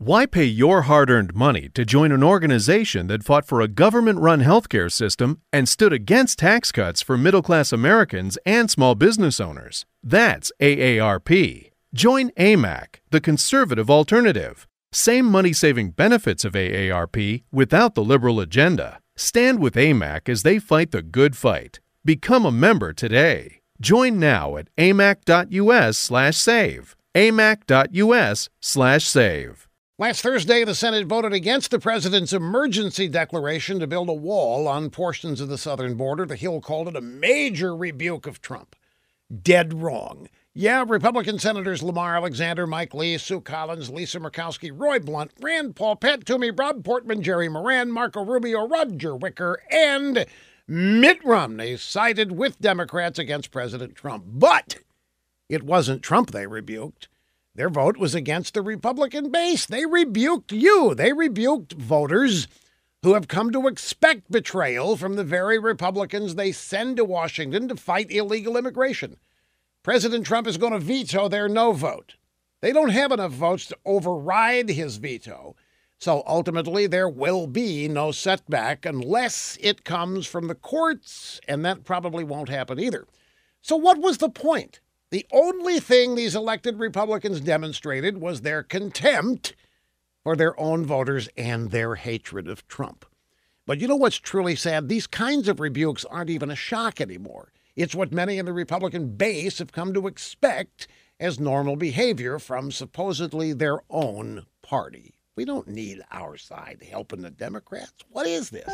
Why pay your hard earned money to join an organization that fought for a government run healthcare system and stood against tax cuts for middle class Americans and small business owners? That's AARP. Join AMAC, the conservative alternative. Same money saving benefits of AARP without the liberal agenda. Stand with AMAC as they fight the good fight. Become a member today. Join now at amac.us/save. amac.us/save. Last Thursday, the Senate voted against the president's emergency declaration to build a wall on portions of the southern border. The Hill called it a major rebuke of Trump. Dead wrong. Yeah, Republican Senators Lamar Alexander, Mike Lee, Sue Collins, Lisa Murkowski, Roy Blunt, Rand Paul, Pat Toomey, Rob Portman, Jerry Moran, Marco Rubio, Roger Wicker, and Mitt Romney sided with Democrats against President Trump. But it wasn't Trump they rebuked. Their vote was against the Republican base. They rebuked you. They rebuked voters who have come to expect betrayal from the very Republicans they send to Washington to fight illegal immigration. President Trump is going to veto their no vote. They don't have enough votes to override his veto. So ultimately, there will be no setback unless it comes from the courts, and that probably won't happen either. So, what was the point? The only thing these elected Republicans demonstrated was their contempt for their own voters and their hatred of Trump. But you know what's truly sad? These kinds of rebukes aren't even a shock anymore. It's what many in the Republican base have come to expect as normal behavior from supposedly their own party. We don't need our side helping the Democrats. What is this?